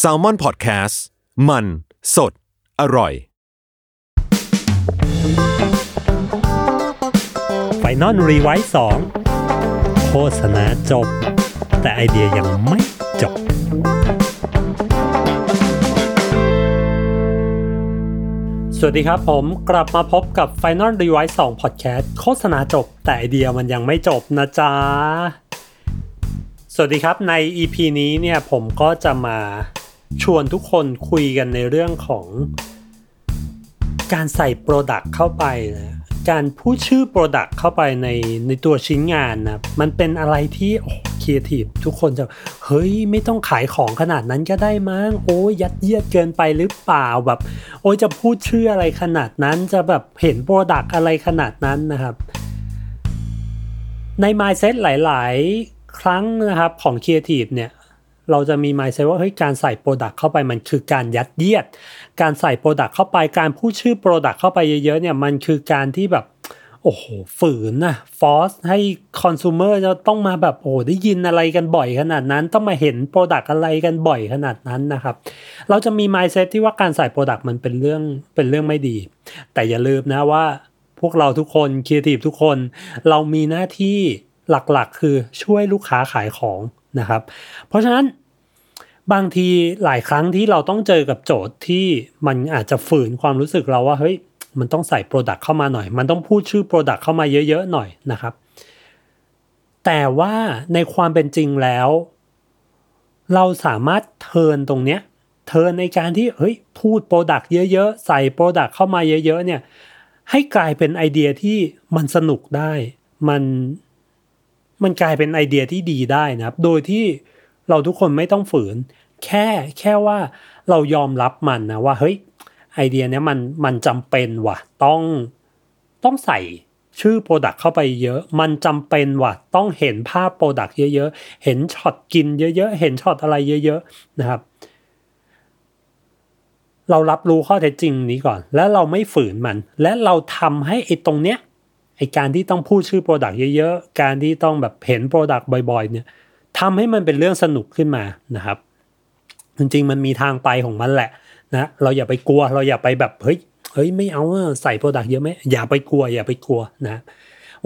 s a l ม o n PODCAST มัน สด อร่อย ไฟนอลรีไวซ์สองโฆษณาจบ แต่ไอเดียยังไม่จบ สวัสดีครับผมกลับมาพบกับ Final r e v i s e 2 Podcast โฆษณาจบ แต่ไอเดียมันยังไม่จบนะจ๊ะ สวัสดีครับใน EP นี้เนี่ยผมก็จะมาชวนทุกคนคุยกันในเรื่องของการใส่ Product เข้าไปนะการพูดชื่อ Product เข้าไปในในตัวชิ้นงานนะมันเป็นอะไรที่โอ้ครีเอทีฟทุกคนจะเฮ้ยไม่ต้องขายของขนาดนั้นก็ได้มั้งโอ้ยยัดเยียดเกินไปหรือเปล่าแบบ โอ้ยจะพูดชื่ออะไรขนาดนั้นจะแบบเห็น Product อะไรขนาดนั้นนะครับ ใน mindset หลาย ๆ ครั้งนะครับของครีเอทีฟเนี่ยเราจะมี mindset ว่าเฮ้ยการใส่ Product เข้าไปมันคือการยัดเยียด การใส่ Product เข้าไปการพูดชื่อ Product เข้าไปเยอะๆเนี่ยมันคือการที่แบบโอ้โหฝืนนะฟอสให้คอน sumer จะต้องมาแบบโอ้ได้ยินอะไรกันบ่อยขนาดนั้น ต้องมาเห็น Product อะไรกันบ่อยขนาดนั้นนะครับ เราจะมี mindset ที่ว่าการใส่ Product มันเป็นเรื่องเป็นเรื่องไม่ดี แต่อย่าลืมนะว่าพวกเราทุกคนครีเอทีฟทุกคน เรามีหน้าที่ หลักๆ คือช่วยลูกค้าขายของนะครับ เพราะฉะนั้นบางทีหลายครั้งที่เราต้องเจอกับโจทย์ที่มันอาจจะฝืนความรู้สึกเราว่าเฮ้ยมันต้องใส่ Product เข้ามาหน่อย มันต้องพูดชื่อ Product เข้ามาเยอะ ๆ หน่อยนะครับ แต่ว่าในความเป็นจริงแล้ว เราสามารถเทินตรงเนี้ยเทินในการที่เฮ้ยพูด Product เยอะๆ ใส่ Product เข้ามาเยอะ ๆ เนี่ยให้กลายเป็นไอเดียที่มันสนุกได้ มัน มันกลายเป็นไอเดียที่ดีได้นะครับ โดยที่เราทุกคนไม่ต้องฝืน แค่แค่ว่าเรายอมรับมันนะว่าเฮ้ยไอเดียเนี้ยมันมันจำเป็นว่ะต้องต้องใส่ชื่อ Product เข้าไปเยอะ มันจำเป็นว่ะ ต้องเห็นภาพ Product เยอะๆ เห็นช็อตกินเยอะๆ เห็นช็อตอะไรเยอะๆ นะครับ เรารับรู้ข้อเท็จจริงนี้ก่อน แล้วเราไม่ฝืนมัน และเราทำให้ไอ้ตรงเนี้ย ไอการที่ต้องพูดชื่อ Product เยอะๆ การที่ต้องแบบเห็น Product บ่อยๆ เนี่ยทำให้มันเป็นเรื่องสนุกขึ้นมานะครับ จริงๆ มันมีทางไปของมันแหละนะเราอย่าไปกลัวเราอย่าไปแบบเฮ้ยเฮ้ยไม่เอาใส่ Product เยอะไหมอย่าไปกลัว อย่าไปกลัวนะ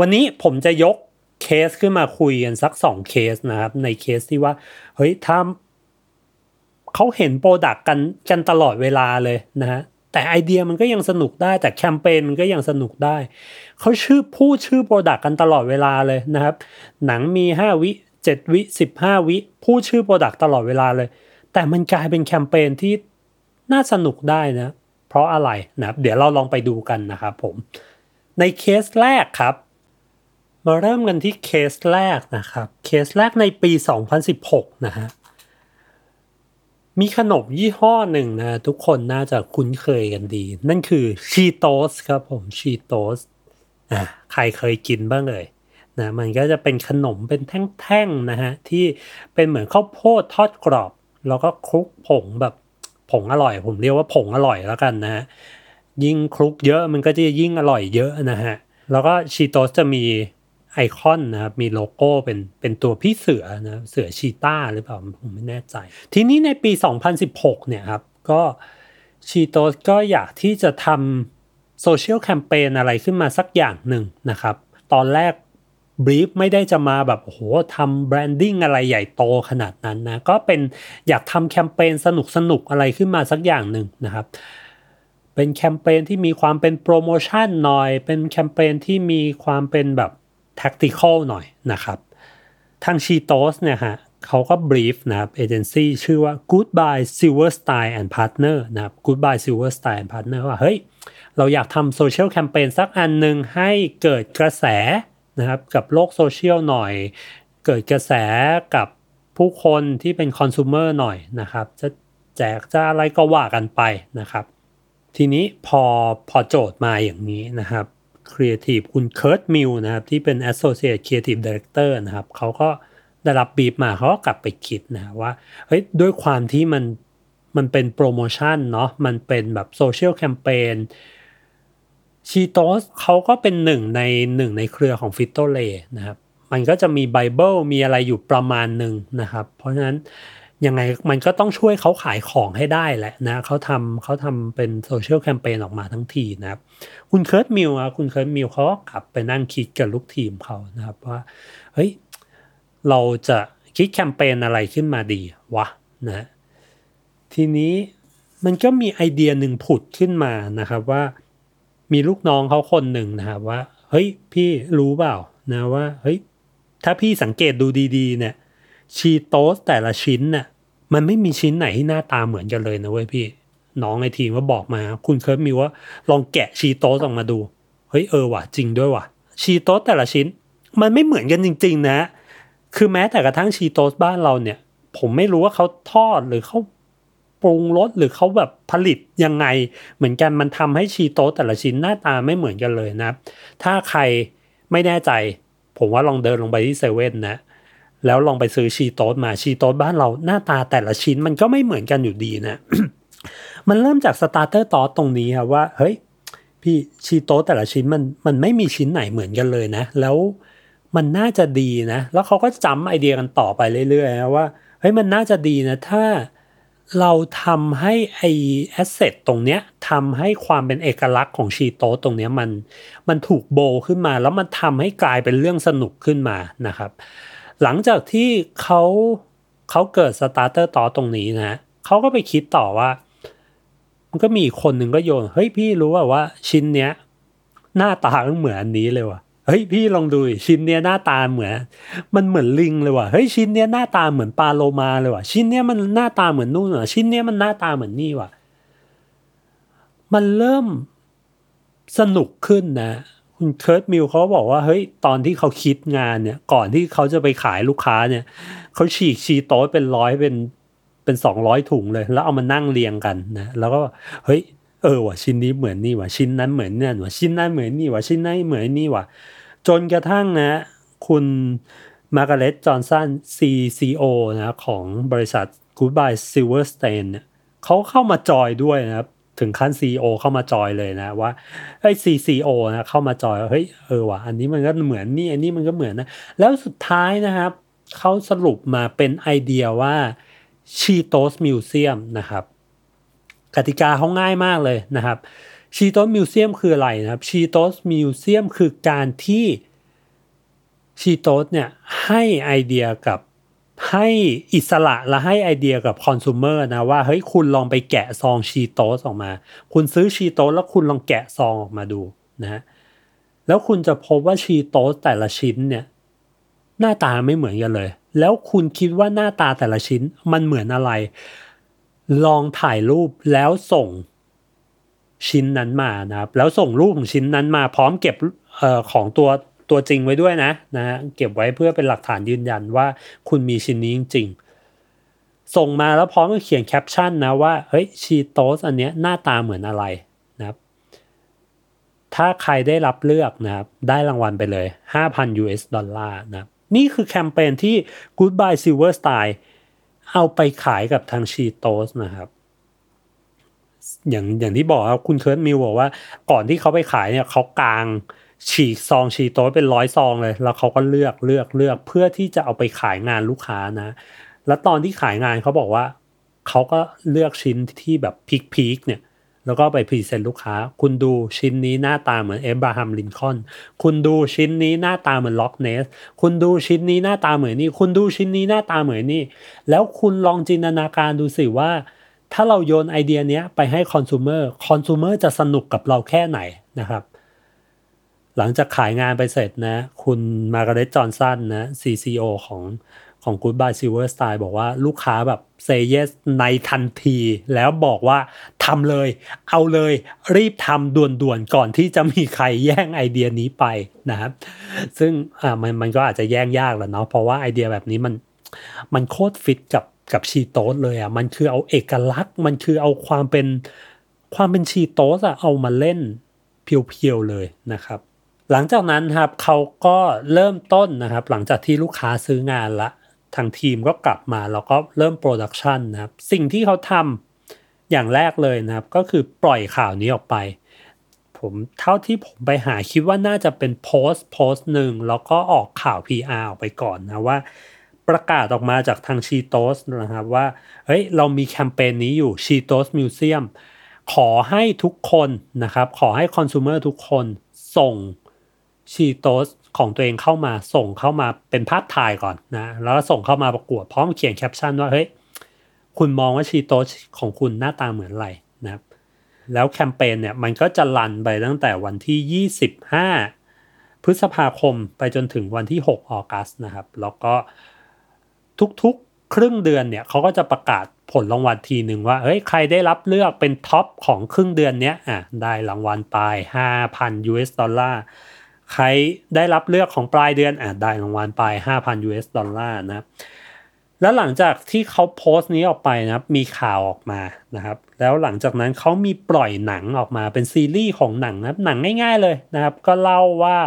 วันนี้ผมจะยกเคสขึ้นมาคุยกันสักสองเคสนะครับในเคสที่ว่าเฮ้ยถ้าเขาเห็น Product กันกันตลอดเวลาเลยนะฮะ แต่ไอเดียมันก็ยังสนุกได้แต่แคมเปญมันก็ยังสนุกได้ เขาชื่อพูดชื่อ Product กันตลอดเวลาเลยนะครับ หนังมี 5 วิ 7 วิ 15 วิ พูดชื่อ product ตลอดเวลาเลย แต่มันกลายเป็นแคมเปญที่น่าสนุกได้นะ เพราะอะไรนะเดี๋ยวเราลองไปดูกันนะครับผม ในเคสแรกครับ มาเริ่มกันที่เคสแรกนะครับ เคสแรกในปี 2016 นะฮะ มีขนมยี่ห้อหนึ่งนะ ทุกคนน่าจะคุ้นเคยกันดี นั่นคือชีโตสครับผมชีโตสอ่าใครเคยกินบ้างเลยนะมันก็จะเป็นขนมเป็นแท่งๆนะฮะ ที่เป็นเหมือนข้าวโพดทอดกรอบ แล้วก็คลุกผงแบบผงอร่อย ผมเรียกว่าผงอร่อยแล้วกันนะฮะ ยิ่งคลุกเยอะมันก็จะยิ่งอร่อยเยอะนะฮะ แล้วก็ชีโตสจะมี ไอคอนนะครับมีโลโก้เป็นเป็นตัวพี่เสือนะเสือชีต้าหรือเปล่าผมไม่แน่ใจ ทีนี้ในปี 2016 เนี่ยครับก็ชีโตสก็อยากที่จะทำโซเชียลแคมเปญอะไรขึ้นมาสักอย่างหนึ่งนะครับ ตอนแรก brief ไม่ได้จะมาแบบโอ้โหทำ branding อะไรใหญ่โตขนาดนั้นนะ ก็เป็นอยากทำแคมเปญสนุกสนุกอะไรขึ้นมาสักอย่างหนึ่งนะครับ เป็นแคมเปญที่มีความเป็นโปรโมชั่นหน่อย เป็นแคมเปญที่มีความเป็นแบบ tactical หน่อยนะครับ ทางชีโตสเนี่ยฮะเขาก็ brief นะครับเอเจนซี่ชื่อว่า Goodby Silverstein and Partners นะครับ Goodby Silverstein and Partners ว่า เฮ้ย เราอยากทำโซเชียลแคมเปญสักอันหนึ่งให้เกิดกระแสนะครับกับโลกโซเชียลหน่อย เกิดกระแสกับผผู้คนที่เป็นคอน sumer หน่อยนะครับ จะแจกจะอะไรก็ว่ากันไปนะครับ ทีนี้พอพอโจทย์มาอย่างนี้นะครับ ครีเอทีฟคุณเคิร์ตมิลนะครับที่เป็น Associate Creative Director นะครับเขาก็ได้รับบีบมาเขาก็กลับไปคิดนะว่าเฮ้ยด้วยความที่มันมันเป็นโปรโมชั่นเนาะมันเป็นแบบโซเชียลแคมเปญชีโตสเขาก็เป็นหนึ่งในหนึ่งในเครือของ Frito-Lay นะครับมันก็จะมีไบเบิลมีอะไรอยู่ประมาณหนึ่งนะครับ เพราะฉะนั้น ยังไงมันก็ต้องช่วยเขาขายของให้ได้แหละนะเขาทำเขาทำเป็นโซเชียลแคมเปญออกมาทั้งทีนะครับ คุณเคิร์ตมิลอะคุณเคิร์ตมิลเขาก็กลับไปนั่งคิดกับลูกทีมเขานะครับว่า เฮ้ย เราจะคิดแคมเปญอะไรขึ้นมาดีวะนะทีนี้มันก็มีไอเดียหนึ่งผุดขึ้นมานะครับว่า มีลูกน้องเขาคนหนึ่งนะครับว่า เฮ้ยพี่รู้เปล่านะว่าเฮ้ยถ้าพี่สังเกตดูดี ๆ เนี่ย ชีโตสแต่ละชิ้นน่ะมันไม่มีชิ้นไหนที่หน้าตาเหมือนกันเลยนะเว้ยพี่ น้องในทีมก็บอกมา คุณเคิร์ฟมีว่าลองแกะชีโตสออกมาดู เฮ้ยเออว่ะจริงด้วยว่ะ ชีโตสแต่ละชิ้น มันไม่เหมือนกันจริง ๆ นะ คือแม้แต่กระทั่งชีโตสบ้านเราเนี่ย ผมไม่รู้ว่าเขาทอดหรือเขาปรุงรสหรือเขาแบบผลิตยังไง เหมือนกันมันทำให้ชีโตสแต่ละชิ้นหน้าตาไม่เหมือนกันเลยนะ ถ้าใครไม่แน่ใจ ผมว่าลองเดินลงไปที่เซเว่นนะ แล้วลองไปซื้อชีโตสมาชีโตสบ้านเราหน้าตาแต่ละชิ้นมันก็ไม่เหมือนกันอยู่ดีนะ มันเริ่มจาก starter thought ตรงนี้ครับว่าเฮ้ยพี่ชีโตสแต่ละชิ้นมันมันไม่มีชิ้นไหนเหมือนกันเลยนะ แล้วมันน่าจะดีนะ แล้วเขาก็จำไอเดียกันต่อไปเรื่อยๆนะว่าเฮ้ยมันน่าจะดีนะ ถ้าเราทำให้ไอ asset ตรงเนี้ยทำให้ความเป็นเอกลักษณ์ของชีโตสตรงเนี้ยมันมันถูกโบขึ้นมา แล้วมันทำให้กลายเป็นเรื่องสนุกขึ้นมานะครับ หลังจากที่เขาเขาเกิด starter thought ตรงนี้นะเขาก็ไปคิดต่อว่า มันก็มีคนหนึ่งก็โยน เฮ้ยพี่รู้ว่าว่าชิ้นเนี้ย หน้าตาเหมือนอันนี้เลยว่ะเฮ้ยพี่ลองดูชิ้นเนี้ยหน้าตาเหมือน มันเหมือนลิงเลยว่ะเฮ้ยชิ้นเนี้ยหน้าตาเหมือนปลาโลมาเลยว่ะชิ้นเนี้ยมันหน้าตาเหมือนนู่นว่ะชิ้นเนี้ยมันหน้าตาเหมือนนี่ว่ะมันเริ่มสนุกขึ้นนะ คุณเคิร์ตมิลเขาบอกว่าเฮ้ยตอนที่เขาคิดงานเนี่ย ก่อนที่เขาจะไปขายลูกค้าเนี่ยเขาฉีกชีโต๊ะเป็นร้อยเป็นเป็นสองร้อยถุงเลย แล้วเอามานั่งเรียงกันนะแล้วก็เฮ้ยเออว่ะชิ้นนี้เหมือนนี่ว่ะชิ้นนั้นเหมือนเนี่ยว่ะชิ้นนั้นเหมือนนี่ว่ะชิ้นนั้นเหมือนนี่ว่ะจนกระทั่งนะ คุณมาร์กาเร็ตจอห์นสัน CCO นะของบริษัท Goodbye Silverstein เนี่ยเขาเข้ามาจอยด้วยนะครับ ถึงขั้น CEO เข้ามาจอยเลยนะ ว่าไอ้ CCO นะเข้ามาจอยเฮ้ยเออว่ะอันนี้มันก็เหมือนนี่อันนี้มันก็เหมือนนะ แล้วสุดท้ายนะครับเขาสรุปมาเป็นไอเดียว่า Cheetos Museum นะครับกติกาเขาง่ายมากเลยนะครับ Cheetos Museum คืออะไรนะครับ Cheetos Museum คือการที่ชีโตสเนี่ยให้ไอเดียกับ ให้อิสระและให้ไอเดียกับคอน sumer นะว่าเฮ้ยคุณลองไปแกะซองชีโตสออกมา คุณซื้อชีโตสแล้วคุณลองแกะซองออกมาดูนะแล้วคุณจะพบว่าชีโตสแต่ละชิ้นเนี่ยหน้าตาไม่เหมือนกันเลย แล้วคุณคิดว่าหน้าตาแต่ละชิ้นมันเหมือนอะไร ลองถ่ายรูปแล้วส่งชิ้นนั้นมานะครับแล้วส่งรูปของชิ้นนั้นมาพร้อมเก็บออของตัว ตัวจริงไว้ด้วยนะนะเก็บไว้เพื่อเป็นหลักฐานยืนยันว่าคุณมีชิ้นนี้จริงๆ ส่งมาแล้วพร้อมกับเขียนแคปชั่นนะว่าเฮ้ยชีโตสอันเนี้ยหน้าตาเหมือนอะไรนะครับ ถ้าใครได้รับเลือกนะครับ ได้รางวัลไปเลย 5,000 US ดอลลาร์นะนี่คือแคมเปญที่ Goodby Silverstein เอาไปขายกับทางชีโตสนะครับอย่างอย่างที่บอกครับคุณเคิร์ตมิลบอกว่าก่อนที่เขาไปขายเนี่ยเขากาง ฉีกซองชีโตสเป็นร้อยซองเลย แล้วเขาก็เลือกเลือกเลือกเพื่อที่จะเอาไปขายงานลูกค้านะ แล้วตอนที่ขายงานเขาบอกว่าเขาก็เลือกชิ้นที่แบบ peak peak เนี่ยแล้วก็ไป present ลูกค้า คุณดูชิ้นนี้หน้าตาเหมือนเอบราฮัมลินคอน คุณดูชิ้นนี้หน้าตาเหมือน Loch Ness คุณดูชิ้นนี้หน้าตาเหมือนนี่ คุณดูชิ้นนี้หน้าตาเหมือนนี่ แล้วคุณลองจินตนาการดูสิว่า ถ้าเราโยนไอเดียนี้ไปให้ consumer consumer จะสนุกกับเราแค่ไหนนะครับ หลังจากขายงานไปเสร็จนะ คุณมาร์กาเร็ตจอห์นสันนะ CCO ของของ Goodbye Silver Style บอกว่าลูกค้าแบบ say yes ในทันที แล้วบอกว่าทำเลย เอาเลยรีบทำด่วนๆ ก่อนที่จะมีใครแย่งไอเดียนี้ไปนะครับ ซึ่งอ่ามันมันก็อาจจะแย่งยากแหละเนาะเพราะว่าไอเดียแบบนี้มันมันโคตรฟิตกับกับชีโตสเลยอะมันคือเอาเอกลักษณ์ มันคือเอาความเป็นความเป็นชีโตสอะเอามาเล่นเพียวๆเลยนะครับ หลังจากนั้นครับเขาก็เริ่มต้นนะครับ หลังจากที่ลูกค้าซื้องานละทางทีมก็กลับมาแล้วก็เริ่ม production นะครับ สิ่งที่เขาทำอย่างแรกเลยนะครับ ก็คือปล่อยข่าวนี้ออกไป ผมเท่าที่ผมไปหาคิดว่าน่าจะเป็นโพสต์โพสต์หนึ่งแล้วก็ออกข่าว PR ออกไปก่อนนะว่า ประกาศออกมาจากทางชีโตสนะครับว่าเฮ้ยเรามีแคมเปญนี้อยู่ Cheetos Museumขอให้ทุกคนนะครับ ขอให้คอน sumer ทุกคนส่ง ชีโตสของตัวเองเข้ามาส่งเข้ามาเป็นภาพถ่ายก่อนนะแล้วส่งเข้ามาประกวดพร้อมเขียนแคปชั่นว่าเฮ้ยคุณมองว่าชีโตสของคุณหน้าตาเหมือนอะไรนะครับแล้วแคมเปญเนี่ยมันก็จะลันไปตั้งแต่วันที่ 25 พฤษภาคมไปจนถึงวันที่ 6 ออกัสนะครับ แล้วก็ทุกๆครึ่งเดือนเนี่ยเขาก็จะประกาศผลรางวัลทีหนึ่งว่าเฮ้ยใครได้รับเลือกเป็น top ของครึ่งเดือนเนี้ยอะได้รางวัลไป 5,000 US dollar ใครได้รับเลือกของปลายเดือนอะได้รางวัลไป 5,000 US ดอลลาร์นะแล้วหลังจากที่เขาโพสต์นี้ออกไปนะครับมีข่าวออกมานะครับ แล้วหลังจากนั้นเขามีปล่อยหนังออกมาเป็นซีรีส์ของหนังนะหนังง่ายๆเลยนะครับ ก็เล่าว่า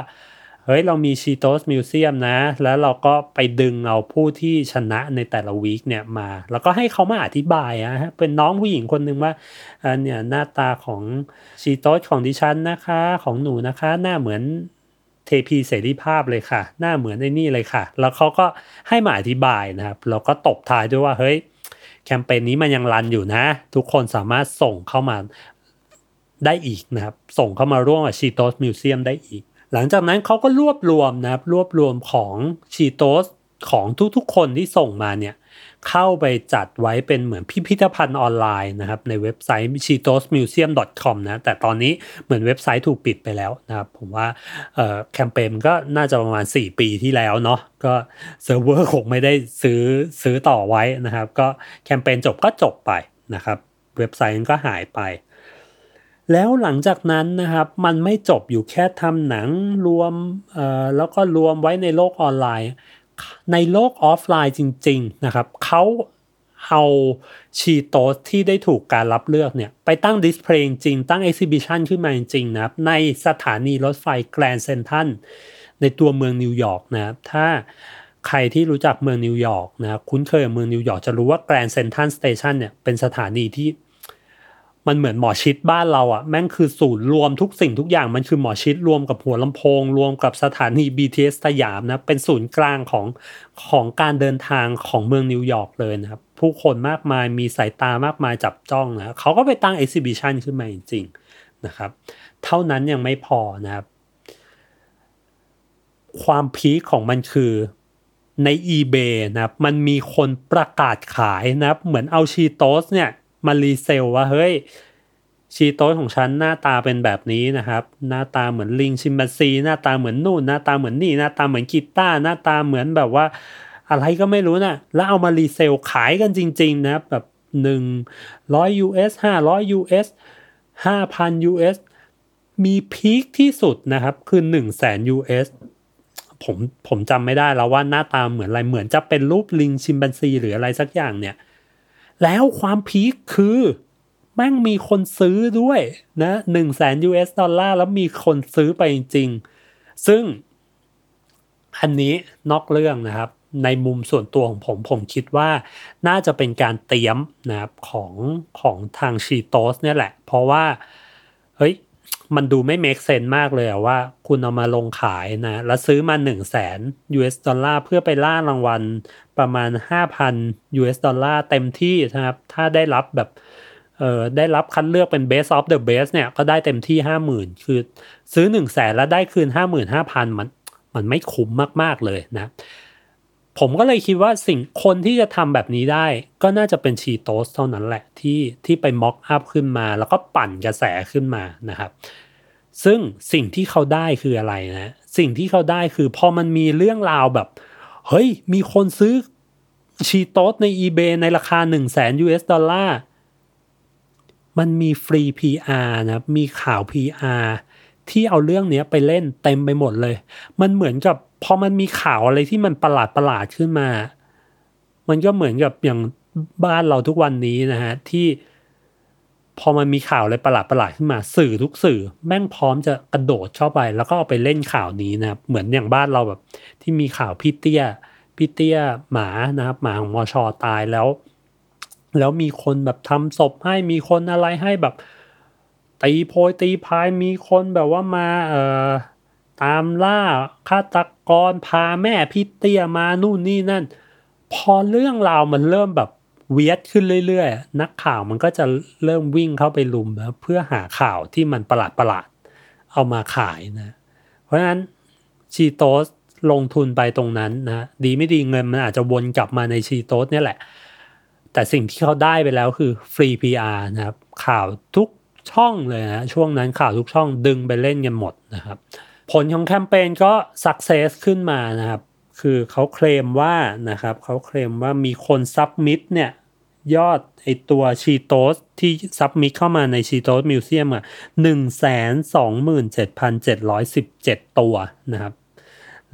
เฮ้ยเรามี Cheetos Museum นะ แล้วเราก็ไปดึงเอาผู้ที่ชนะในแต่ละวีคเนี่ยมา แล้วก็ให้เขามาอธิบายอะฮะเป็นน้องผู้หญิงคนหนึ่งว่าอันเนี่ยหน้าตาของชีโตสของดิฉันนะคะ ของหนูนะคะ หน้าเหมือน เทพีเสรีภาพเลยค่ะ หน้าเหมือนในนี่เลยค่ะ แล้วเขาก็ให้มาอธิบายนะครับ แล้วก็ตบท้ายด้วยว่า เฮ้ย แคมเปญนี้มันยังรันอยู่นะ ทุกคนสามารถส่งเข้ามาได้อีกนะครับ ส่งเข้ามาร่วมกับชีโตสมิวเซียมได้อีก หลังจากนั้นเขาก็รวบรวมนะครับ รวบรวมของชีโตสของทุกๆคนที่ส่งมาเนี่ย เข้าไปจัดไว้เป็นเหมือนพิพิธภัณฑ์ออนไลน์นะครับ ในเว็บไซต์ cheetosmuseum.com นะ แต่ตอนนี้เหมือนเว็บไซต์ถูกปิดไปแล้วนะครับ ผมว่าแคมเปญก็น่าจะประมาณ 4 ปีที่แล้วเนาะก็เซิร์ฟเวอร์คงไม่ได้ซื้อซื้อต่อไว้นะครับ ก็แคมเปญจบก็จบไปนะครับ เว็บไซต์ก็หายไปแล้วหลังจากนั้นนะครับมันไม่จบอยู่แค่ทำหนังรวมแล้วก็รวมไว้ในโลกออนไลน์ ในโลกออฟไลน์จริง ๆ นะครับเขาเอา Cheetos ที่ได้ถูกการรับเลือกเนี่ย ไปตั้ง display จริง ตั้ง exhibition ขึ้นมาจริงนะครับ ในสถานีรถไฟ Grand Central ในตัวเมืองนิวยอร์กนะครับ ถ้าใครที่รู้จักเมืองนิวยอร์กนะคุ้นเคยกับเมืองนิวยอร์กจะรู้ว่า Grand Central Station เนี่ยเป็นสถานีที่ มันเหมือนหมอชิตบ้านเราอะ่ะแม่งคือศูนย์รวมทุกสิ่งทุกอย่างมันคือหมอชิตรวมกับหัวลำโพง รวมกับสถานี BTS สยามนะเป็นศูนย์กลางของของการเดินทางของเมืองนิวยอร์กเลยนะครับ ผู้คนมากมายมีสายตามากมายจับจ้องนะเขาก็ไปตั้ง exhibition ขึ้นมาจริงๆนะครับ เท่านั้นยังไม่พอนะครับ ความ peak ของมันคือใน eBay นะครับมันมีคนประกาศขายนะครับเหมือนเอา Cheetos เนี่ย มา resell ว่าเฮ้ย Cheetos ของฉันหน้าตาเป็นแบบนี้นะครับ หน้าตาเหมือนลิงชิมแปนซี หน้าตาเหมือนนู่น หน้าตาเหมือนนี่ หน้าตาเหมือนกีตาร์หน้าตาเหมือนแบบว่า อะไรก็ไม่รู้นะ่ะ แล้วเอามา resell ขายกันจริง ๆ นะแบบหนึ่งร้อย US ห้าร้อย US ห้าพัน US มี peak ที่สุดนะครับ คือหนึ่งแสน US ผมผมจำไม่ได้แล้วว่าหน้าตาเหมือนอะไรเหมือนจะเป็นรูปลิงชิมแปนซีหรืออะไรสักอย่างเนี่ย แล้วความพีคคือแม่งมีคนซื้อด้วยนะหนึ่งแสน US ดอลลาร์แล้วมีคนซื้อไปจริง ซึ่งอันนี้นอกเรื่องนะครับ ในมุมส่วนตัวของผมผมคิดว่าน่าจะเป็นการเตรียมนะครับของของทางชีโตสเนี่ยแหละ เพราะว่า เฮ้ย มันดูไม่เมคเซนมากเลยว่า คุณเอามาลงขายนะ แล้วซื้อมา1 0 0 0 0แสน US ดอลลาร์เพื่อไปล่ารางวัลประมาณ 5,000 US ดอลลาร์เต็มที่นะครับ ถ้าได้รับแบบเออได้รับคัดเลือกเป็น best of the best เนี่ย ก็ได้เต็มที่ 50,000 คือซื้อ 1 0 0 0 0แสนแล้วได้คืน 55,000 มันมันไม่คุ้มมาก ๆ เลยนะ ผมก็เลยคิดว่าสิ่งคนที่จะทำแบบนี้ได้ ก็น่าจะเป็นชีโตสเท่านั้นแหละที่ที่ไปม็อกอัพขึ้นมา แล้วก็ปั่นกระแสขึ้นมานะครับ ซึ่งสิ่งที่เขาได้คืออะไรนะสิ่งที่เขาได้คือพอมันมีเรื่องราวแบบ เฮ้ย มีคนซื้อชีโตสใน eBay ในราคา 1 0 0 0 0แสน US ดอลลาร์มันมีฟรี PR นะมีข่าว PR ที่เอาเรื่องนี้ไปเล่นเต็มไปหมดเลย มันเหมือนกับ พอมันมีข่าวอะไรที่มันประหลาดประหลาดขึ้นมา มันก็เหมือนกับอย่างบ้านเราทุกวันนี้นะฮะที่พอมันมีข่าวอะไรประหลาดประหลาดขึ้นมา สื่อทุกสื่อแม่งพร้อมจะกระโดดเข้าไป แล้วก็เอาไปเล่นข่าวนี้นะครับเหมือนอย่างบ้านเราแบบ ที่มีข่าวพี่เตี้ยพี่เตี้ยหมานะครับหมาของมอชอตายแล้ว แล้วมีคนแบบทำศพให้มีคนอะไรให้แบบตีโพยตีพายมีคนแบบว่ามาเอ่อ ตามล่าฆาตกรพาแม่พี่เตี้ยมานู่นนี่นั่น พอเรื่องราวมันเริ่มแบบเวียดขึ้นเรื่อยๆ นักข่าวมันก็จะเริ่มวิ่งเข้าไปลุมนะเพื่อหาข่าวที่มันประหลาดประหลาดๆเอามาขายนะ เพราะฉะนั้นชีโตสลงทุนไปตรงนั้นนะดีไม่ดีเงินมันอาจจะวนกลับมาในชีโตสเนี่ยแหละ แต่สิ่งที่เขาได้ไปแล้วคือฟรี PR นะครับข่าวทุกช่องเลยนะช่วงนั้นข่าวทุกช่องดึงไปเล่นกันหมดนะครับ ผลของแคมเปญก็สักเซสขึ้นมานะครับ คือเขาเคลมว่านะครับเขาเคลมว่ามีคนซับมิดเนี่ยยอดไอตัว Cheetos ที่ submit เข้ามาใน Cheetos Museum อะหนึ่งแสนสองหมื่นเจ็ดพันเจ็ดร้อยสิบเจ็ดตัวนะครับ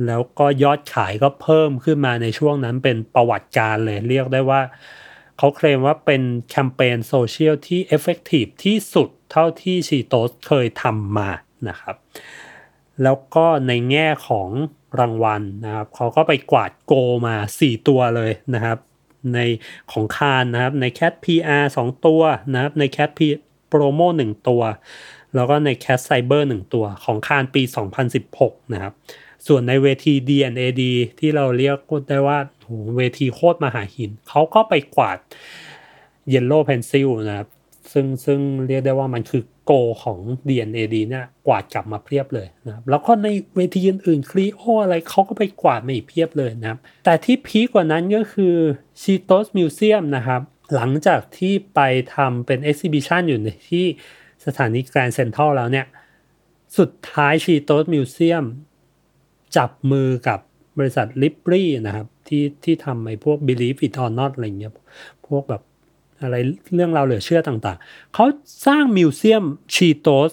แล้วก็ยอดขายก็เพิ่มขึ้นมาในช่วงนั้นเป็นประวัติการณ์เลยเรียกได้ว่า เขาเคลมว่าเป็นแคมเปญโซเชียลที่ effective ที่สุดเท่าที่ Cheetos เคยทำมานะครับ แล้วก็ในแง่ของรางวัลนะครับเขาก็ไปกวาดโกมา 4 ตัวเลยนะครับ ในของคานนะครับใน Cat PR 2 ตัวนะครับใน Cat P Promo 1 ตัว แล้วก็ใน Cat Cyber 1 ตัวของคานปี 2016 นะครับ ส่วนในเวที D&AD ที่เราเรียกได้ว่าโหเวทีโคตรมหาหิน เขาก็ไปกวาด Yellow Pencil นะครับ ซึ่งซึ่งเรียกได้ว่ามันคือ โกของ D&AD เนี่ยกวาดกลับมาเพียบเลยนะครับแล้วก็ในเวทีอื่นๆครีโออะไรเขาก็ไปกวาดมาอีกเพียบเลยนะครับ แต่ที่พีคกว่านั้นก็คือ Cheetos Museum นะครับ หลังจากที่ไปทำเป็น Exhibition อยู่ในที่สถานีแกรนด์เซ็นทรัลแล้วเนี่ย สุดท้าย Cheetos Museum จับมือกับบริษัท l i b r y นะครับที่ที่ทำไอ้พวก Believe It or Not อะไรเงี้ยพวกแบบ อะไรเรื่องราวเหลือเชื่อต่างๆ เขาสร้าง museum Cheetos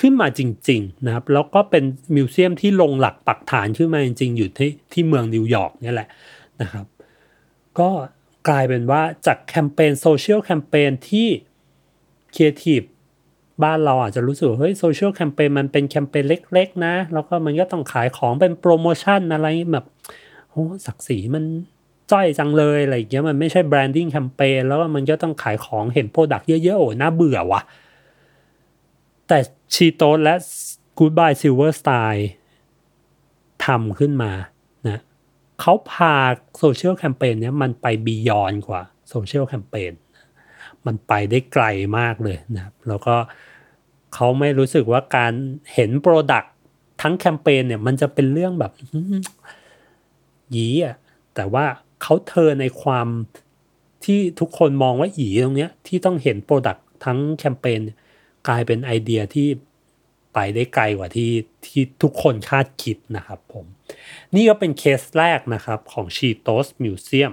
ขึ้นมาจริงๆนะครับ แล้วก็เป็น museum ที่ลงหลักปักฐานขึ้นมาจริงๆ อยู่ที่ที่เมืองนิวยอร์กนี่แหละนะครับ ก็กลายเป็นว่าจากแคมเปญโซเชียลแคมเปญที่ครีเอทีฟบ้านเราอาจจะรู้สึกเฮ้ยโซเชียลแคมเปญมันเป็นแคมเปญเล็ก ๆ นะ แล้วก็มันก็ต้องขายของเป็นโปรโมชั่นอะไรแบบโอ้ศักดิ์ศรีมัน จ้อยจังเลยอะไรอย่างเงี้ยมันไม่ใช่ branding แคมเปญแล้วมันก็ต้องขายของเห็น product เยอะๆโอ้น่าเบื่อว่ะ แต่ Cheetos และ Goodby Silverstein ทำขึ้นมานะเขาพาโซเชียลแคมเปญเนี้ยมันไป beyond กว่าโซเชียลแคมเปญมันไปได้ไกลมากเลยนะครับ แล้วก็เขาไม่รู้สึกว่าการเห็น product ทั้งแคมเปญเนี่ยมันจะเป็นเรื่องแบบยี้อะแต่ว่า เขาเธอในความที่ทุกคนมองว่าอีตรงเนี้ยที่ต้องเห็น productทั้งแคมเปญกลายเป็นไอเดียที่ไปได้ไกลกว่าที่ที่ทุกคนคาดคิดนะครับผม นี่ก็เป็นเคสแรกนะครับของ Cheetos Museum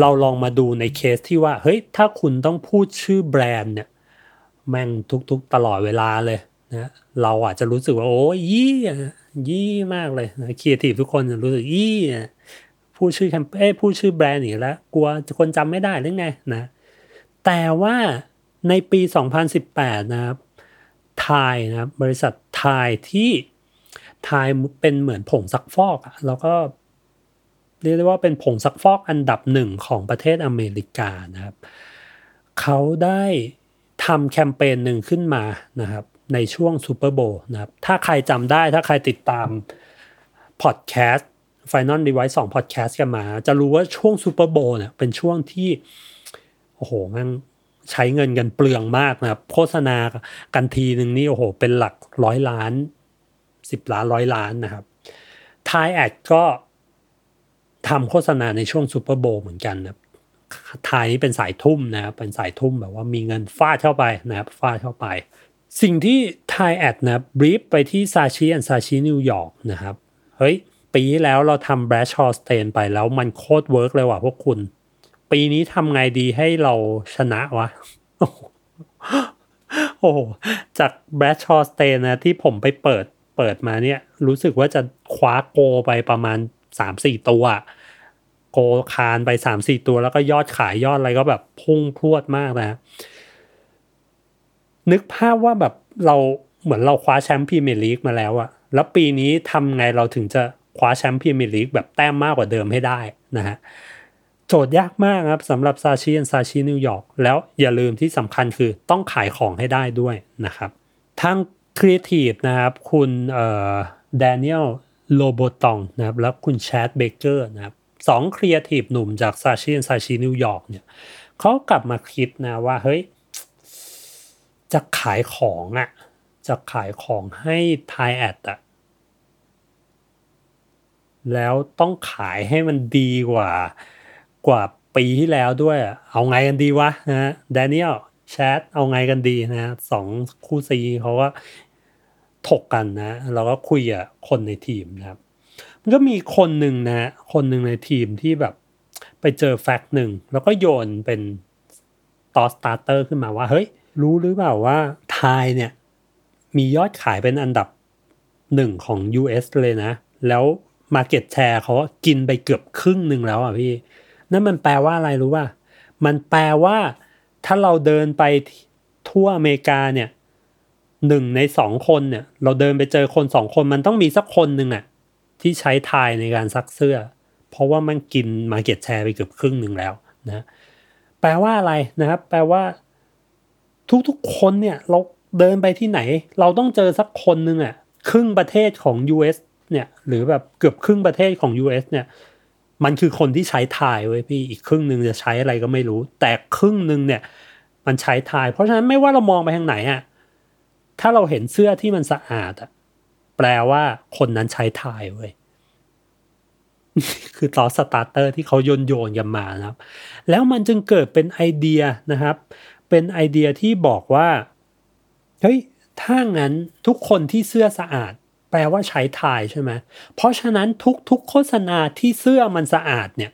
เราลองมาดูในเคสที่ว่าเฮ้ยถ้าคุณต้องพูดชื่อแบรนด์เนี่ยแม่งทุกๆตลอดเวลาเลยนะเราอาจจะรู้สึกว่าโอ้ยยี้ยี้มากเลยนะครีเอทีฟทุกคนจะรู้สึกยี้พูดชื่อแคมเปญพูดชื่อแบรนด์อีกแล้วกลัวคนจำไม่ได้หรือไงนะแต่ว่าในปี 2018 นะครับ Tide นะครับบริษัท Tide ที่ Tide เป็นเหมือนผงซักฟอกอะแล้วก็ เรียกได้ว่าเป็นผงซักฟอกอันดับหนึ่งของประเทศอเมริกานะครับ เขาได้ทำแคมเปญหนึ่งขึ้นมานะครับในช่วงซูเปอร์โบว์นะครับถ้าใครจำได้ถ้าใครติดตามพอดแคสต์ Final Device 2 Podcast กันมา จะรู้ว่าช่วงซูเปอร์โบว์เนี่ยเป็นช่วงที่ โอ้โหมันใช้เงินกันเปลืองมากนะครับ โฆษณากันทีหนึ่งนี่โอ้โห เป็นหลักร้อยล้านสิบล้านร้อยล้านนะครับ Tide Ad ก็ ทำโฆษณาในช่วง Super Bowl เหมือนกันนะครับ Tide นี้เป็นสายทุ่มนะครับเป็นสายทุ่มแบบว่ามีเงินฟาดเข้าไปนะครับฟาดเข้าไป สิ่งที่ Tide Ad นะ brief ไปที่ Saatchi & Saatchi New York นะครับ เฮ้ย ปีแล้วเราทำ Bradshaw Stain ไปแล้วมันโคตร work เลยว่ะพวกคุณ ปีนี้ทำไงดีให้เราชนะวะโอ้จาก Bradshaw Stain นะที่ผมไปเปิดเปิดมาเนี่ย รู้สึกว่าจะคว้าโกไปประมาณ สามสี่ตัว โกคานไปสามสี่ตัวแล้วก็ยอดขายยอดอะไรก็แบบพุ่งพรวดมากนะ นึกภาพว่าแบบเราเหมือนเราคว้าแชมป์พรีเมียร์ลีกมาแล้วอะแล้วปีนี้ทำไงเราถึงจะคว้าแชมป์พรีเมียร์ลีกแบบแต้มมากกว่าเดิมให้ได้นะฮะโจทย์ยากมากครับสำหรับ Saatchi และ Saatchi New York แล้วอย่าลืมที่สำคัญคือต้องขายของให้ได้ด้วยนะครับทางครีเอทีฟนะครับ คุณเอ่อ Daniel Lobatón นะครับแล้วคุณ Chad Baker นะครับสองครีเอทีฟหนุ่มจาก Saatchi และ Saatchi New York เนี่ยเขากลับมาคิดนะว่าเฮ้ยจะขายของอะ่ะจะขายของให้ Tide Ad อะแล้วต้องขายให้มันดีกว่ากว่าปีที่แล้วด้วย เอาไงกันดีวะนะฮะ Daniel Chad เอาไงกันดีนะสองคู่ซีเขาก็ ถกกันนะเราก็คุยกับคนในทีมนะครับ มันก็มีคนหนึ่งนะ คนหนึ่งในทีมที่แบบไปเจอ fact หนึ่ง แล้วก็โยนเป็น thought starter ขึ้นมาว่า เฮ้ย รู้หรือเปล่าว่า Tide เนี่ย มียอดขายเป็นอันดับหนึ่งของ US เลยนะ แล้ว Market Share เขากินไปเกือบครึ่งหนึ่งแล้วอะพี่ นั่นมันแปลว่าอะไรรู้ป่ะ มันแปลว่าถ้าเราเดินไปทั่วอเมริกาเนี่ย หนึ่งในสองคนเนี่ย เราเดินไปเจอคนสองคนมันต้องมีสักคนหนึ่งอะที่ใช้ทายในการซักเสื้อ เพราะว่ามันกิน Market Share ไปเกือบครึ่งหนึ่งแล้วนะแปลว่าอะไรนะครับ แปลว่า ทุกๆคนเนี่ย เราเดินไปที่ไหน เราต้องเจอสักคนหนึ่งอะครึ่งประเทศของ US เนี่ย หรือแบบเกือบครึ่งประเทศของ US เนี่ย มันคือคนที่ใช้ Tide เว้ยพี่อีกครึ่งหนึ่งจะใช้อะไรก็ไม่รู้ แต่ครึ่งหนึ่งเนี่ย มันใช้ Tide เพราะฉะนั้นไม่ว่าเรามองไปทางไหนอะ ถ้าเราเห็นเสื้อที่มันสะอาดอะแปลว่าคนนั้นใช้ Tide เว้ยคือ thought starter ที่เขาโยนโยนกันมานะครับ แล้วมันจึงเกิดเป็นไอเดียนะครับ เป็นไอเดียที่บอกว่าเฮ้ยถ้างั้นทุกคนที่เสื้อสะอาด แปลว่าใช้ทายใช่ไหมเพราะฉะนั้นทุกๆโฆษณาที่เสื้อมันสะอาดเนี่ย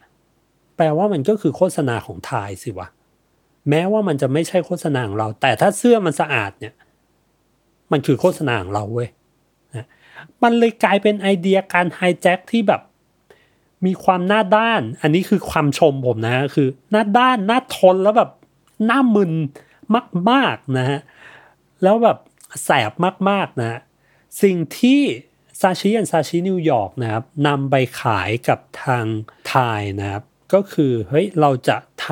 แปลว่ามันก็คือโฆษณาของทายสิวะแม้ว่ามันจะไม่ใช่โฆษณาของเรา แต่ถ้าเสื้อมันสะอาดเนี่ย มันคือโฆษณาของเราเว้ยนะมันเลยกลายเป็นไอเดียการไฮแจ็คที่แบบมีความหน้าด้าน อันนี้คือความชมผมนะคือหน้าด้านหน้าทนแล้วแบบหน้ามึนมากๆนะฮะแล้วแบบแสบมากๆนะ สิ่งที่ซาชิและซาชินิวยอร์กนะครับนำไปขายกับทาง Tide นะครับ ก็คือเฮ้ยเราจะท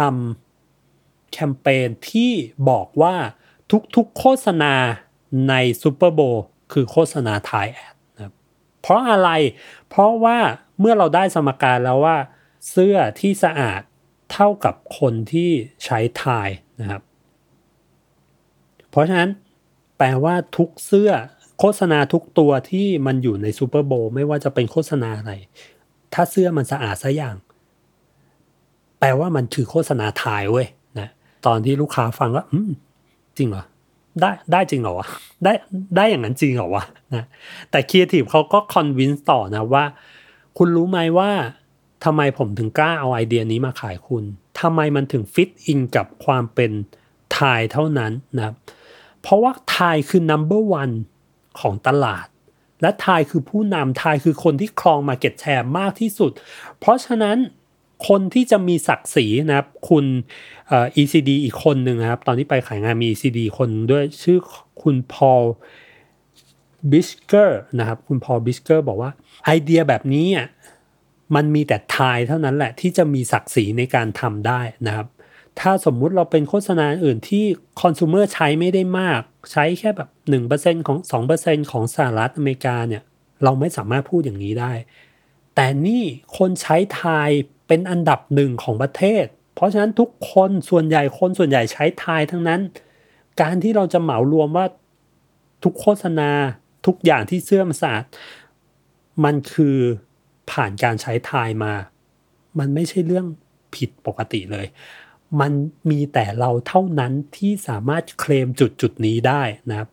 ำแคมเปญที่บอกว่าทุกๆโฆษณา ใน Super Bowl คือโฆษณา Tide ad นะครับเพราะอะไร เพราะว่าเมื่อเราได้สมการแล้วว่า เสื้อที่สะอาดเท่ากับคนที่ใช้ Tide นะครับ เพราะฉะนั้นแปลว่าทุกเสื้อโฆษณาทุกตัวที่มันอยู่ใน Super Bowl ไม่ว่าจะเป็นโฆษณาอะไร ถ้าเสื้อมันสะอาดซะอย่าง แปลว่ามันคือโฆษณา Tide เว้ยนะ ตอนที่ลูกค้าฟังก็อืมจริงเหรอ ได้ได้จริงเหรอวะได้ได้อย่างนั้นจริงเหรอวะนะแต่ครีเอทีฟเขาก็ convince ต่อนะว่า คุณรู้ไหมว่าทำไมผมถึงกล้าเอาไอเดียนี้มาขายคุณทำไมมันถึงฟิตอินกับความเป็นไทยเท่านั้นนะเพราะว่าไทยคือ number one ของตลาด และไทยคือผู้นำไทยคือคนที่ครอง Market Share มากที่สุด เพราะฉะนั้น คนที่จะมีศักดิ์ศรีนะครับคุณเอ่อ ECD อีกคนหนึ่งนะครับ ตอนที่ไปขายงานมี ECD คนด้วยชื่อคุณพอลBichler นะครับคุณ Paul Bichler บอกว่าไอเดียแบบนี้อะมันมีแต่ Tide เท่านั้นแหละที่จะมีศักดิ์ศรีในการทำได้นะครับ ถ้าสมมุติเราเป็นโฆษณาอื่นที่ consumer ใช้ไม่ได้มาก ใช้แค่แบบ 1%ของ2%ของสหรัฐอเมริกาเนี่ยเราไม่สามารถพูดอย่างนี้ได้ แต่นี่คนใช้ Tide เป็นอันดับหนึ่งของประเทศ เพราะฉะนั้นทุกคนส่วนใหญ่คนส่วนใหญ่ใช้ Tide ทั้งนั้น การที่เราจะเหมารวมว่าทุกโฆษณาทุกอย่างที่เสื่อมสาดมันคือผ่านการใช้ทายมา มันไม่ใช่เรื่องผิดปกติเลย มันมีแต่เราเท่านั้นที่สามารถเคลมจุดจุดนี้ได้นะครับ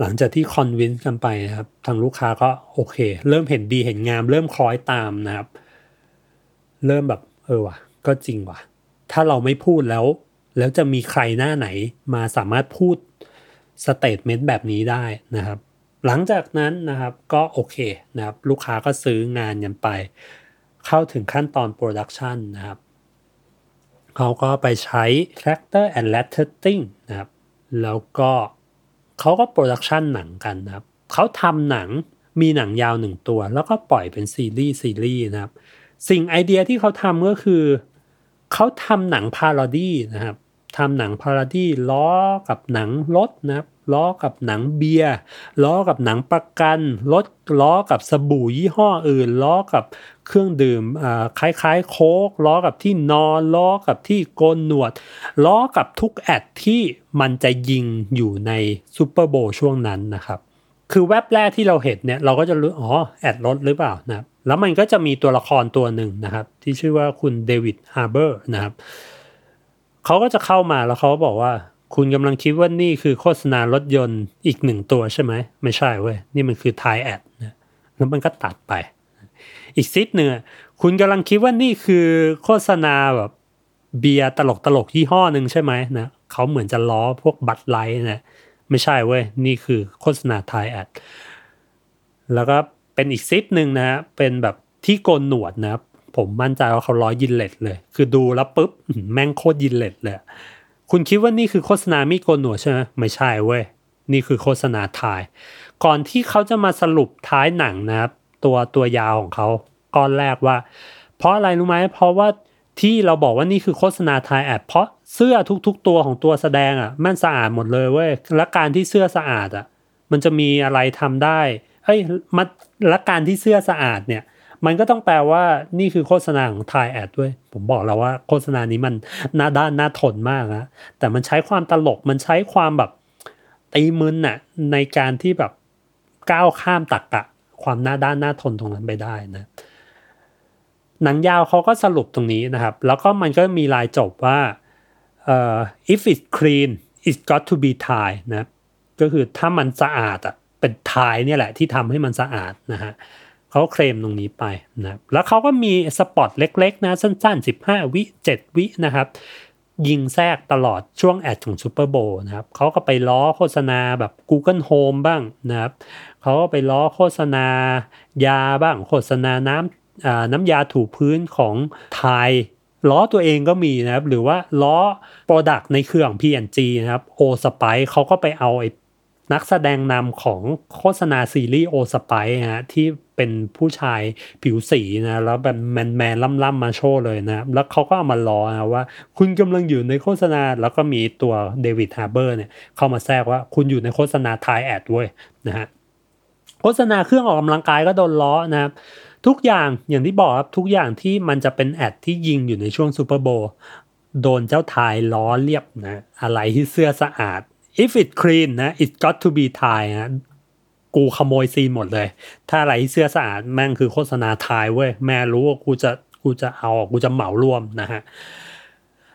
หลังจากที่คอนวินส์กันไปนะครับ ทางลูกค้าก็โอเค เริ่มเห็นดีเห็นงาม เริ่มคล้อยตามนะครับ เริ่มแบบเออว่ะ ก็จริงว่ะ ถ้าเราไม่พูดแล้ว แล้วจะมีใครหน้าไหนมาสามารถพูด statement แบบนี้ได้นะครับ หลังจากนั้นนะครับก็โอเคนะครับ ลูกค้าก็ซื้องานกันไป เข้าถึงขั้นตอน production นะครับเขาก็ไปใช้ Traktor and Rattling นะครับ แล้วก็เขาก็ production หนังกันนะครับ เขาทำหนังมีหนังยาวหนึ่งตัว แล้วก็ปล่อยเป็นซีรีส์ซีรีส์นะครับ สิ่งไอเดียที่เขาทำก็คือ เขาทำหนัง parody นะครับทำหนัง parody ล้อกับหนังรถนะครับล้อกับหนังเบียร์ล้อกับหนังประกันรถล้อกับสบู่ยี่ห้ออื่น ล้อกับเครื่องดื่มอ่าคล้ายๆ โค้กล้อกับที่นอนล้อกับที่โกนหนวด ล้อกับทุก ad ที่มันจะยิงอยู่ใน Super Bowl ช่วงนั้นนะครับ คือแว็บแรกที่เราเห็นเนี่ยเราก็จะรู้อ๋อad รถหรือเปล่านะครับแล้วมันก็จะมีตัวละครตัวหนึ่งนะครับ ที่ชื่อว่าคุณ David Harbour นะครับเขาก็จะเข้ามาแล้วเขาบอกว่า คุณกำลังคิดว่านี่คือโฆษณารถยนต์อีกหนึ่งตัวใช่ไหมไม่ใช่เว้ยนี่มันคือ Tide ad นะแล้วมันก็ตัดไป อีกซีนหนึ่งคุณกำลังคิดว่านี่คือโฆษณาแบบเบียร์ตลกตลกๆยี่ห้อหนึ่งใช่ไหมนะเขาเหมือนจะล้อพวก Bud Light นะ ไม่ใช่เว้ย นี่คือโฆษณา Tide ad แล้วก็เป็นอีกซีนหนึ่งนะฮะ เป็นแบบที่โกนหนวดนะครับ ผมมั่นใจว่าเขาล้อ Gillette เลย คือดูแล้วปุ๊บแม่งโคตร Gillette เลย คุณคิดว่านี่คือโฆษณามีดโกนหนวดใช่ไหมไม่ใช่เว้ย นี่คือโฆษณา Tide ก่อนที่เขาจะมาสรุปท้ายหนังนะครับ ตัวตัวยาวของเขาก้อนแรกว่า เพราะอะไรรู้ไหมเพราะว่า ที่เราบอกว่านี่คือโฆษณา Tide ad เพราะเสื้อทุกๆตัวของตัวแสดงอะมันสะอาดหมดเลยเว้ยและการที่เสื้อสะอาดอะมันจะมีอะไรทำได้เอ้ยมันและการที่เสื้อสะอาดเนี่ย มันก็ต้องแปลว่านี่คือโฆษณาของทายแอดด้วย ผมบอกแล้วว่าโฆษณานี้มันหน้าด้านหน้าทนมากนะแต่มันใช้ความตลกมันใช้ความแบบตีมึนน่ะในการที่แบบก้าวข้ามตักกะความหน้าด้านหน้าทนตรงนั้นไปได้นะ หนังยาวเขาก็สรุปตรงนี้นะครับ แล้วก็มันก็มีลายจบว่า if it's clean it's got to be Thai นะก็คือถ้ามันสะอาดอะเป็นไทยเนี่ยแหละที่ทำให้มันสะอาดนะฮะเขาเคลมตรงนี้ไปนะครับแล้วเขาก็มีสปอตเล็กๆนะสั้นๆ 15 วิ 7 วินะครับ ยิงแทรกตลอดช่วงแอดของซูเปอร์โบนะครับเขาก็ไปล้อโฆษณาแบบ Google Home บ้างนะครับเขาก็ไปล้อโฆษณายาบ้าง โฆษณาน้ำ น้ำยาถูพื้นของ Tide ล้อตัวเองก็มีนะครับ หรือว่าล้อโปรดักต์ในเครื่อง P&G นะครับ Old Spice เขาก็ไปเอาไอ้นักแสดงนำของโฆษณาซีรีส์ Old Spice ฮะที่เป็นผู้ชายผิวสีนะแล้วแบบแมนแมนล่ำล่ำๆมาโชว์เลยนะแล้วเขาก็เอามาล้อนะว่า คุณกำลังอยู่ในโฆษณาแล้วก็มีตัวDavid Harbour เนี่ยเข้ามาแทรกว่าคุณอยู่ในโฆษณา Tide ad เว้ยนะฮะโฆษณาเครื่องออกกำลังกายก็โดนล้อนะครับ ทุกอย่างอย่างที่บอกครับทุกอย่างที่มันจะเป็น ad ที่ยิงอยู่ในช่วง Super Bowl โดนเจ้า Tide ล้อเรียบนะอะไรที่เสื้อสะอาด if it clean นะ it got to be Tide นะกูขโมยซีนหมดเลย ถ้าอะไรที่เสื้อสะอาดแม่งคือโฆษณา Tide เว้ย ไม่รู้ว่ากูจะกูจะเอากูจะเหมารวมนะฮะ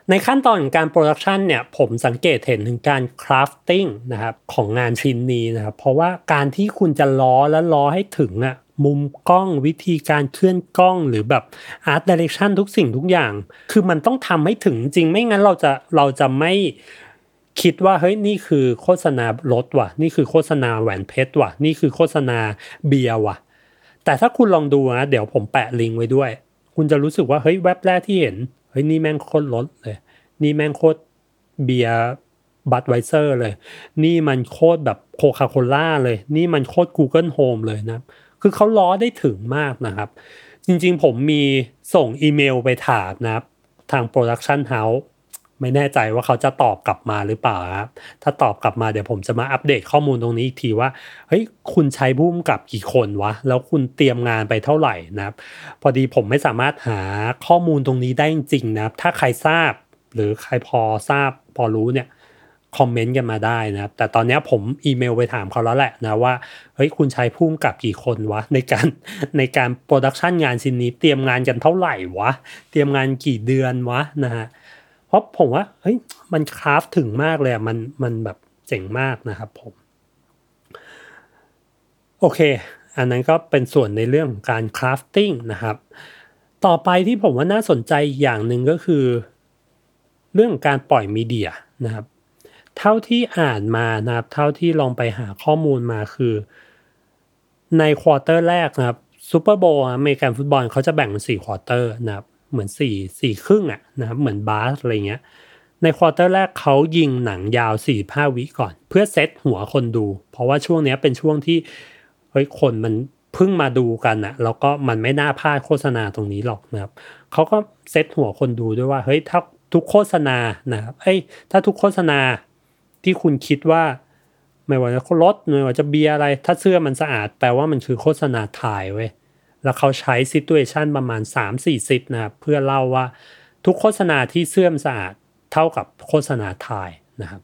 ในขั้นตอนของการ production เนี่ยผมสังเกตเห็นถึงการ crafting นะครับของงานชิ้นนี้นะครับ เพราะว่าการที่คุณจะล้อและล้อให้ถึงอะ มุมกล้องวิธีการเคลื่อนกล้องหรือแบบ art direction ทุกสิ่งทุกอย่าง คือมันต้องทำให้ถึงจริงไม่งั้นเราจะเราจะไม่คิดว่าเฮ้ยนี่คือโฆษณารถว่ะ นี่คือโฆษณาแหวนเพชรว่ะ นี่คือโฆษณาเบียร์ว่ะ แต่ถ้าคุณลองดูนะเดี๋ยวผมแปะลิงก์ไว้ด้วย คุณจะรู้สึกว่าเฮ้ยแว็บแรกที่เห็นเฮ้ยนี่แม่งโคตรรถเลย นี่แม่งโคตรเบียร์ Budweiser เลย นี่มันโคตรแบบ Coca-Cola เลย นี่มันโคตร Google Home เลยนะ คือเขาล้อได้ถึงมากนะครับ จริงๆ ผมมีส่งอีเมลไปถามนะครับ ทาง Production House ไม่แน่ใจว่าเขาจะตอบกลับมาหรือเปล่าครับ ถ้าตอบกลับมาเดี๋ยวผมจะมาอัปเดตข้อมูลตรงนี้อีกทีว่า เฮ้ย คุณใช้ผู้กำกับกี่คนวะ แล้วคุณเตรียมงานไปเท่าไหร่นะครับ พอดีผมไม่สามารถหาข้อมูลตรงนี้ได้จริงๆนะครับ ถ้าใครทราบ หรือใครพอทราบพอรู้เนี่ย คอมเมนต์กันมาได้นะครับ แต่ตอนนี้ผมอีเมลไปถามเขาแล้วแหละนะว่าเฮ้ยคุณใช้ผู้กำกับกี่คนวะ ในการในการ production งานชิ้นนี้เตรียมงานกันเท่าไหร่วะ เตรียมงานกี่เดือนวะนะฮะเพราะผมว่าเฮ้ยมัน craft ถึงมากเลยมันมันแบบเจ๋งมากนะครับผม โอเค อันนั้นก็เป็นส่วนในเรื่องของการ crafting นะครับ ต่อไปที่ผมว่าน่าสนใจอย่างหนึ่งก็คือ เรื่องการปล่อย media นะครับ เท่าที่อ่านมานะครับเท่าที่ลองไปหาข้อมูลมาคือ ใน quarter แรกนะครับ Super Bowl อเมริกันฟุตบอลเขาจะแบ่งเป็นสี่ quarter นะครับเหมือนสี่สี่ครึ่งอะนะครับเหมือนบาสอะไรเงี้ยใน quarter แรกเขายิงหนังยาวสี่ห้าวิก่อน เพื่อเซตหัวคนดู เพราะว่าช่วงเนี้ยเป็นช่วงที่เฮ้ยคนมันเพิ่งมาดูกันอะแล้วก็มันไม่น่าพลาดโฆษณาตรงนี้หรอกนะครับเขาก็เซตหัวคนดูด้วยว่าเฮ้ยถ้าทุกโฆษณานะครับเอ้ยถ้าทุกโฆษณา ที่คุณคิดว่า ไม่ว่าจะรถไม่ว่าจะเบียร์อะไร ถ้าเสื้อมันสะอาดแปลว่ามันคือโฆษณาถ่ายเว้ยแล้วเขาใช้ซิ t u เอชันประมาณ 3-4ซิทนะครับเพื่อเล่าว่าทุกโฆษณาที่เสื่อมสะอาดเท่ากับโฆษณา Tide นะครับ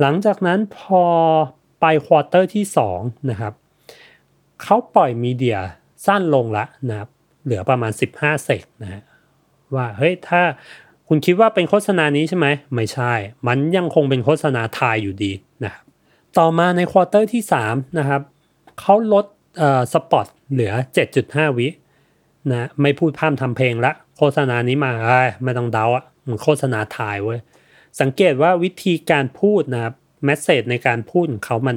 หลังจากนั้นพอไป quarter ที่2นะครับเขาปล่อย media สั้นลงละนะครับเหลือประมาณ 15 sec นะฮะว่าเฮ้ยถ้า คุณคิดว่าเป็นโฆษณานี้ใช่ไหม ไม่ใช่ มันยังคงเป็นโฆษณา Tide อยู่ดีนะครับต่อมาใน quarter ที่3นะครับเขาลดเอ่อ spot เหลือ 7.5 วินะไม่พูดพร่ำทำเพลงละ โฆษณานี้มาไม่ต้องเดาอะมันโฆษณา Tide เว้ย สังเกตว่าวิธีการพูดนะครับ message ในการพูดของเขามัน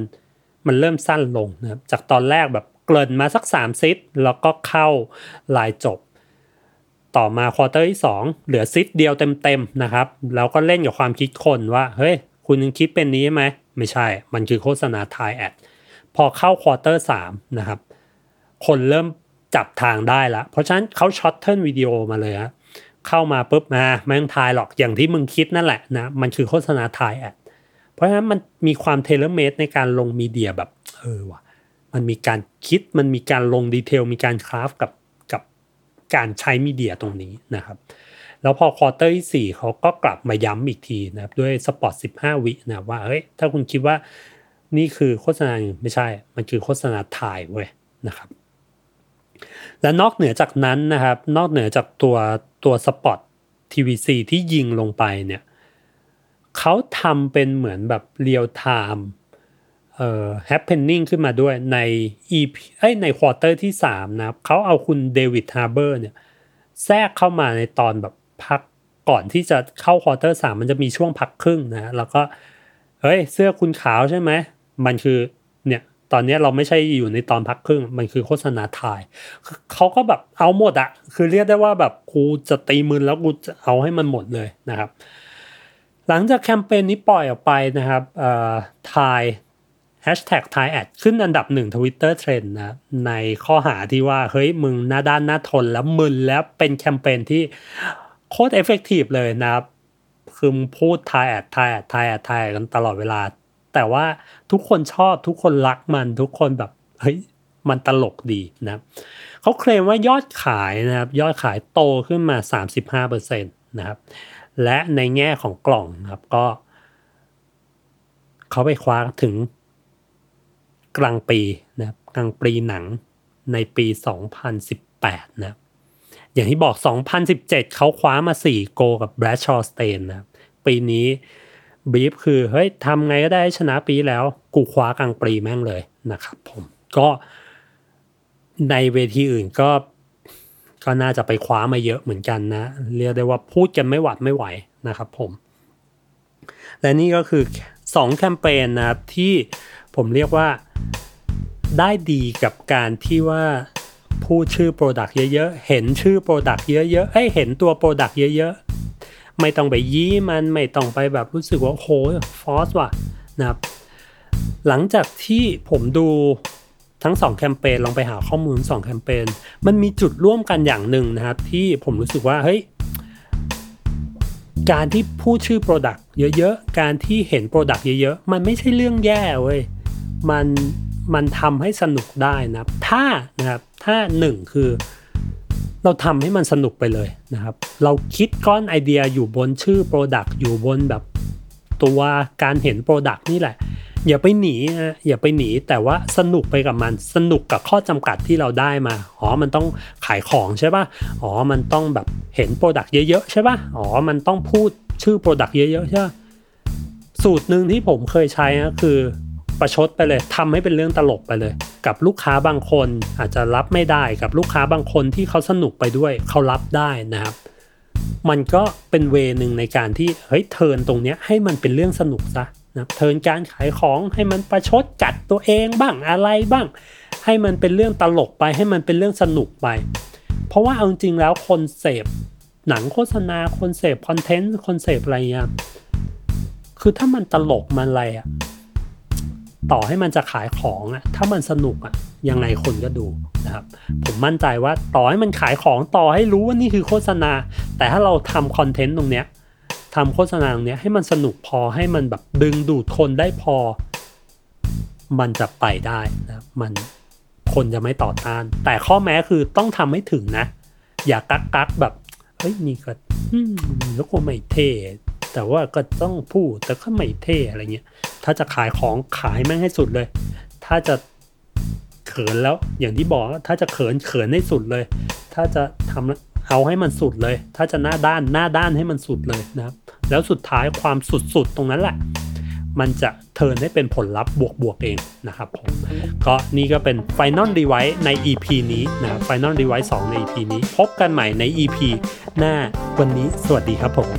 มันเริ่มสั้นลงนะครับจากตอนแรกแบบเกริ่นมาสัก3 sit แล้วก็เข้าลายจบ ต่อมา quarter ที่ 2 เหลือ sit เดียวเต็มๆนะครับ แล้วก็เล่นกับความคิดคนว่า เฮ้ย คุณยังคิดเป็นนี้ไหม ไม่ใช่ มันคือโฆษณา Tide ad พอเข้า quarter 3นะครับ คนเริ่มจับทางได้ละ เพราะฉะนั้นเขา shorten วิดีโอมาเลยฮะเข้ามาปุ๊บมาไม่ต้องทายหรอกอย่างที่มึงคิดนั่นแหละนะ มันคือโฆษณา Tide ad เพราะฉะนั้นมันมีความ tailor-made ในการลง media แบบเออว่ะ มันมีการคิด มันมีการลง detail มีการ craft กับ การใช้ media ตรงนี้นะครับแล้วพอ quarter ที่ 4 เขาก็กลับมาย้ำอีกทีนะครับด้วย spot 15 วินะว่าเฮ้ยถ้าคุณคิดว่านี่คือโฆษณาไม่ใช่ มันคือโฆษณา Tide เว้ยนะครับและนอกเหนือจากนั้นนะครับ นอกเหนือจากตัวตัวสปอต TVC ที่ยิงลงไปเนี่ยเขาทำเป็นเหมือนแบบ real-time เอ่อ happening ขึ้นมาด้วยใน EP เอ้ยใน quarter ที่ 3 นะครับเขาเอาคุณ David Harbour เนี่ย แทรกเข้ามาในตอนแบบพักก่อนที่จะเข้า quarter สามมันจะมีช่วงพักครึ่งนะแล้วก็เฮ้ยเสื้อคุณขาวใช่ไหมมันคือเนี่ยตอนนี้เราไม่ใช่อยู่ในตอนพักครึ่ง มันคือโฆษณาถ่ายเขาก็แบบเอาหมดอะคือเรียกได้ว่าแบบกูจะตีมือแล้วกูจะเอาให้มันหมดเลยนะครับ หลังจากแคมเปญนี้ปล่อยออกไปนะครับเอ่อทาย Hashtag t h a i a d ขึ้นอันดับหนึ่ง Twitter Trend นะในข้อหาที่ว่า เฮ้ย มึงหน้าด้านหน้าทนแล้วมึนแล้วเป็นแคมเปญที่โคตรเอฟเฟกตีฟเลยนะครับ คือมึงพูด t h a i a d t h a i a d t h a i a d t h a i a d กันตลอดเวลา แต่ว่าทุกคนชอบทุกคนรักมันทุกคนแบบ เฮ้ย มันตลกดีนะเขาเคลมว่ายอดขายนะครับ ยอดขายโตขึ้นมา 35%นะครับ และในแง่ของกล่องนะครับก็เขาไปคว้าถึง กลางปีนะครับกลางปีหนังในปี 2018 นะครับอย่างที่บอก 2017 เขาคว้ามา 4 โกกับแบรดชอร์สเตนนะครับปีนี้บีฟคือ เฮ้ยทำไงก็ได้ชนะปีแล้ว กูคว้ากลางปีแม่งเลยนะครับผมก็ในเวทีอื่นก็ก็น่าจะไปคว้ามาเยอะเหมือนกันนะ เรียกได้ว่าพูดกันไม่หวัดไม่ไหวนะครับผม และนี่ก็คือ 2 แคมเปญนะครับที่ ผมเรียกว่าได้ดีกับการที่ว่าพูดชื่อ Product เยอะๆ เห็นชื่อ Product เยอะๆเอ้ยเห็นตัว Product เยอะๆ ไม่ต้องไปยี้มันไม่ต้องไปแบบรู้สึกว่าโหฟอสว่ะนะครับหลังจากที่ผมดูทั้งสองแคมเปญลองไปหาข้อมูลสองแคมเปญมันมีจุดร่วมกันอย่างหนึ่งนะครับ ที่ผมรู้สึกว่าเฮ้ยการที่พูดชื่อ Product เยอะๆ การที่เห็น Product เยอะๆ มันไม่ใช่เรื่องแย่เว้ย มันมันทำให้สนุกได้นะครับ ถ้านะครับถ้าหนึ่งคือเราทำให้มันสนุกไปเลยนะครับ เราคิดก้อนไอเดียอยู่บนชื่อ Product อยู่บนแบบตัวการเห็น Product นี่แหละ อย่าไปหนีนะอย่าไปหนีแต่ว่าสนุกไปกับมันสนุกกับข้อจำกัดที่เราได้มาอ๋อมันต้องขายของใช่ป่ะอ๋อมันต้องแบบเห็น Product เยอะๆใช่ป่ะอ๋อมันต้องพูดชื่อ Product เยอะๆใช่ปะสูตรหนึ่งที่ผมเคยใช้นะคือ ประชดไปเลยทำให้เป็นเรื่องตลกไปเลย กับลูกค้าบางคนอาจจะรับไม่ได้กับลูกค้าบางคนที่เขาสนุกไปด้วยเขารับได้นะครับ มันก็เป็นเวนึงในการที่เฮ้ยเทินตรงเนี้ยให้มันเป็นเรื่องสนุกซะนะเทินการขายของให้มันประชดกัดตัวเองบ้างอะไรบ้าง ให้มันเป็นเรื่องตลกไปให้มันเป็นเรื่องสนุกไป เพราะว่าเอาจริงแล้วคนเสพหนังโฆษณาคนเสพคอนเทนต์คนเสพอะไรเงี้ยคือถ้ามันตลกมันอะไรอะ ต่อให้มันจะขายของอะถ้ามันสนุกอะยังไงคนก็ดูนะครับ ผมมั่นใจว่าต่อให้มันขายของต่อให้รู้ว่านี่คือโฆษณา แต่ถ้าเราทำคอนเทนต์ตรงเนี้ยทำโฆษณาตรงเนี้ยให้มันสนุกพอให้มันแบบดึงดูดคนได้พอ มันจะไปได้นะครับมันคนจะไม่ต่อต้าน แต่ข้อแม้คือต้องทำให้ถึงนะ อย่ากักกักแบบเฮ้ยนี่ก็แล้วก็ไม่เท่ แต่ว่าก็ต้องพูดแต่ก็ไม่เท่อะไรเงี้ยถ้าจะขายของขายแม่งให้สุดเลย ถ้าจะเขินแล้วอย่างที่บอกถ้าจะเขินเขินให้สุดเลย ถ้าจะทำเอาให้มันสุดเลย ถ้าจะหน้าด้านหน้าด้านให้มันสุดเลยนะครับ แล้วสุดท้ายความสุดๆตรงนั้นแหละ มันจะเทิร์นให้เป็นผลลัพธ์บวกๆเองนะครับผม ก็นี่ก็เป็น Final Device ใน EP นี้นะครับ Final Device 2 ใน EP นี้ พบกันใหม่ใน EP หน้าวันนี้สวัสดีครับผม